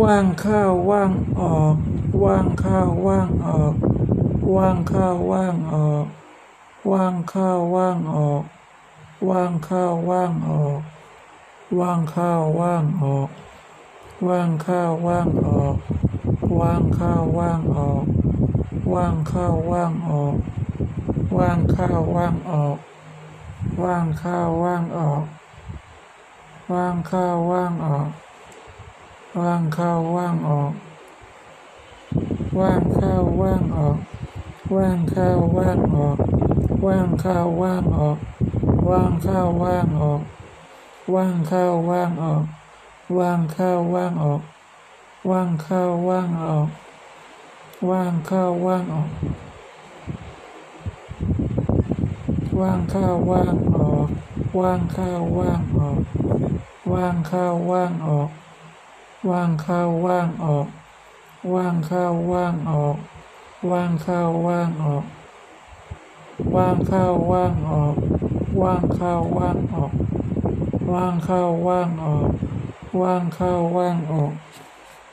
ว่างเข้าว่างออก ว่างเข้าว่างออก ว่างเข้าว่างออก ว่างเข้าว่างออก ว่างเข้าว่างออก ว่างเข้าว่างออก ว่างเข้าว่างออก ว่างเข้าว่างออก ว่างเข้าว่างออก ว่างเข้าว่างออก ว่างเข้าว่างออก ว่างเข้าว่างออก ว่างเข้าว่างออก ว่างเข้าว่างออก ว่างเข้าว่างออก ว่างเข้าว่างออก ว่างเข้าว่างออก ว่างเข้าว่างออก ว่างเข้าว่างออก ว่างเข้าว่างออก ว่างเข้าว่างออก ว่างเข้าว่างออก ว่างเข้าว่างออก ว่างเข้าว่างออก ว่างเข้าว่างออก ว่างเข้าว่างออก ว่างเข้าว่างออก ว่างเข้าว่างออก ว่างเข้าว่างออก ว่างเข้าว่างออก ว่างเข้าว่างออก